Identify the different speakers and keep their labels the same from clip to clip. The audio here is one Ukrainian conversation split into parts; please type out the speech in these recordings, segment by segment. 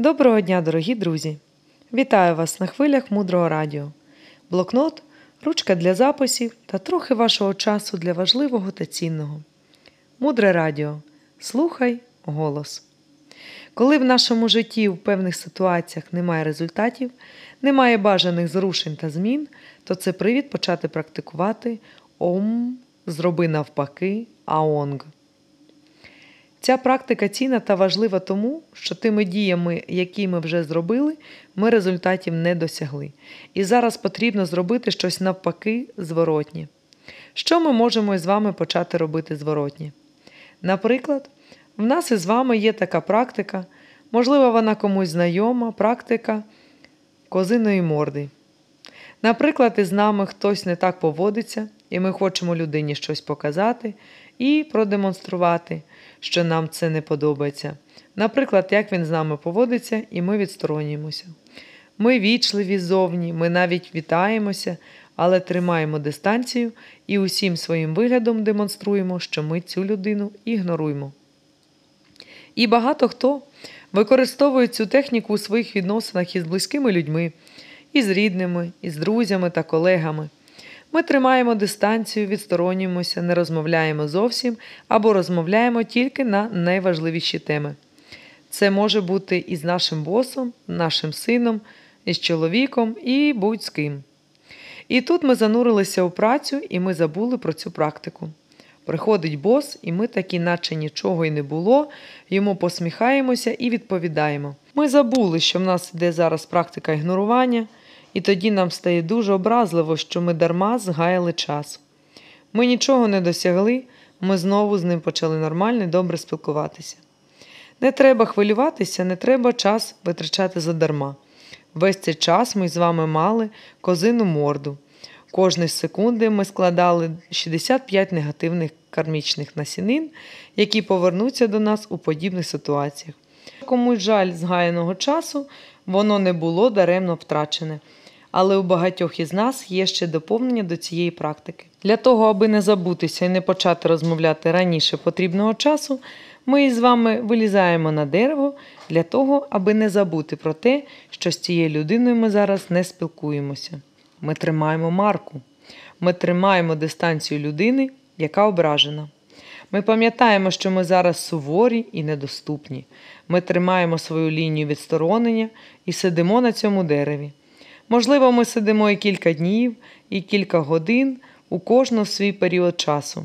Speaker 1: Доброго дня, дорогі друзі! Вітаю вас на хвилях мудрого радіо. Блокнот, ручка для записів та трохи вашого часу для важливого та цінного. Мудре радіо. Слухай голос. Коли в нашому житті в певних ситуаціях немає результатів, немає бажаних зрушень та змін, то це привід почати практикувати ом, зроби навпаки, аонг. Ця практика цінна та важлива тому, що тими діями, які ми вже зробили, ми результатів не досягли. І зараз потрібно зробити щось навпаки зворотнє. Що ми можемо з вами почати робити зворотнє? Наприклад, в нас із вами є така практика, можливо, вона комусь знайома, практика козиної морди. Наприклад, із нами хтось не так поводиться, і ми хочемо людині щось показати і продемонструвати, що нам це не подобається. Наприклад, як він з нами поводиться, і ми відсторонюємося. Ми вічливі ззовні, ми навіть вітаємося, але тримаємо дистанцію і усім своїм виглядом демонструємо, що ми цю людину ігноруємо. І багато хто використовує цю техніку у своїх відносинах із близькими людьми, із рідними, із друзями та колегами. Ми тримаємо дистанцію, відсторонюємося, не розмовляємо зовсім або розмовляємо тільки на найважливіші теми. Це може бути із нашим босом, нашим сином, із чоловіком і будь з ким. І тут ми занурилися у працю, і ми забули про цю практику. Приходить бос, і ми такі, наче нічого й не було, йому посміхаємося і відповідаємо. Ми забули, що в нас йде зараз практика ігнорування, і тоді нам стає дуже образливо, що ми дарма згаяли час. Ми нічого не досягли, ми знову з ним почали нормально і добре спілкуватися. Не треба хвилюватися, не треба час витрачати задарма. Весь цей час ми з вами мали козину морду. Кожної секунди ми складали 65 негативних кармічних насінин, які повернуться до нас у подібних ситуаціях. Комусь жаль згаяного часу, воно не було даремно втрачене. Але у багатьох із нас є ще доповнення до цієї практики. Для того, аби не забутися і не почати розмовляти раніше потрібного часу, ми із вами вилізаємо на дерево для того, аби не забути про те, що з цією людиною ми зараз не спілкуємося. Ми тримаємо марку, ми тримаємо дистанцію людини, яка ображена. Ми пам'ятаємо, що ми зараз суворі і недоступні. Ми тримаємо свою лінію відсторонення і сидимо на цьому дереві. Можливо, ми сидимо і кілька днів, і кілька годин, у кожного свій період часу.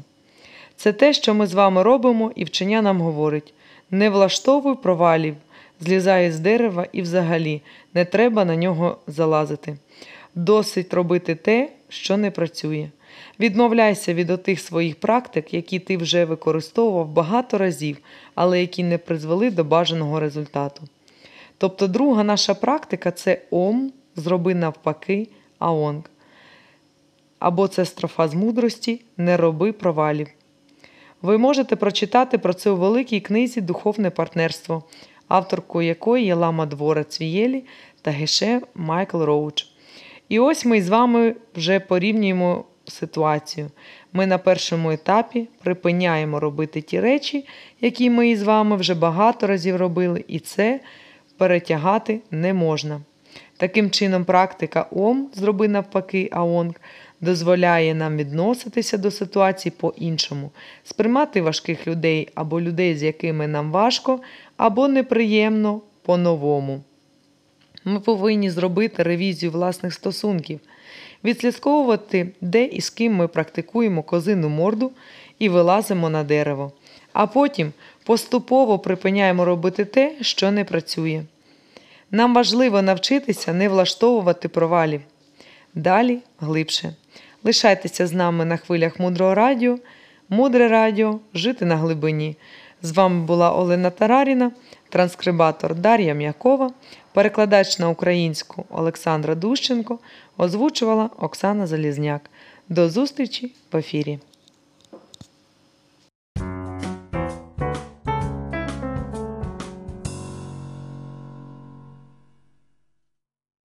Speaker 1: Це те, що ми з вами робимо, і вчення нам говорить: не влаштовуй провалів, злізай з дерева і взагалі не треба на нього залазити. Досить робити те, що не працює. Відмовляйся від отих своїх практик, які ти вже використовував багато разів, але які не призвели до бажаного результату. Тобто, друга наша практика це ом, зроби навпаки, аонг. Або це строфа з мудрості Не роби провалів. Ви можете прочитати про це у великій книзі Духовне партнерство, авторкою якої є Лама Двора Цвієлі та Геше Майкл Роуч. І ось ми з вами вже порівнюємо ситуацію. Ми на першому етапі припиняємо робити ті речі, які ми із вами вже багато разів робили, і це перетягати не можна. Таким чином, практика ОМ, зроби навпаки, АОНГ, дозволяє нам відноситися до ситуації по-іншому, сприймати важких людей або людей, з якими нам важко, або неприємно по-новому. Ми повинні зробити ревізію власних стосунків, відслідковувати, де і з ким ми практикуємо козину морду і вилазимо на дерево, а потім поступово припиняємо робити те, що не працює. Нам важливо навчитися не влаштовувати провалів. Далі глибше. Лишайтеся з нами на хвилях мудрого радіо, мудре радіо, жити на глибині. З вами була Олена Тараріна, транскрибатор Дар'я М'якова, перекладач на українську Олександра Дущенко, озвучувала Оксана Залізняк. До зустрічі в ефірі.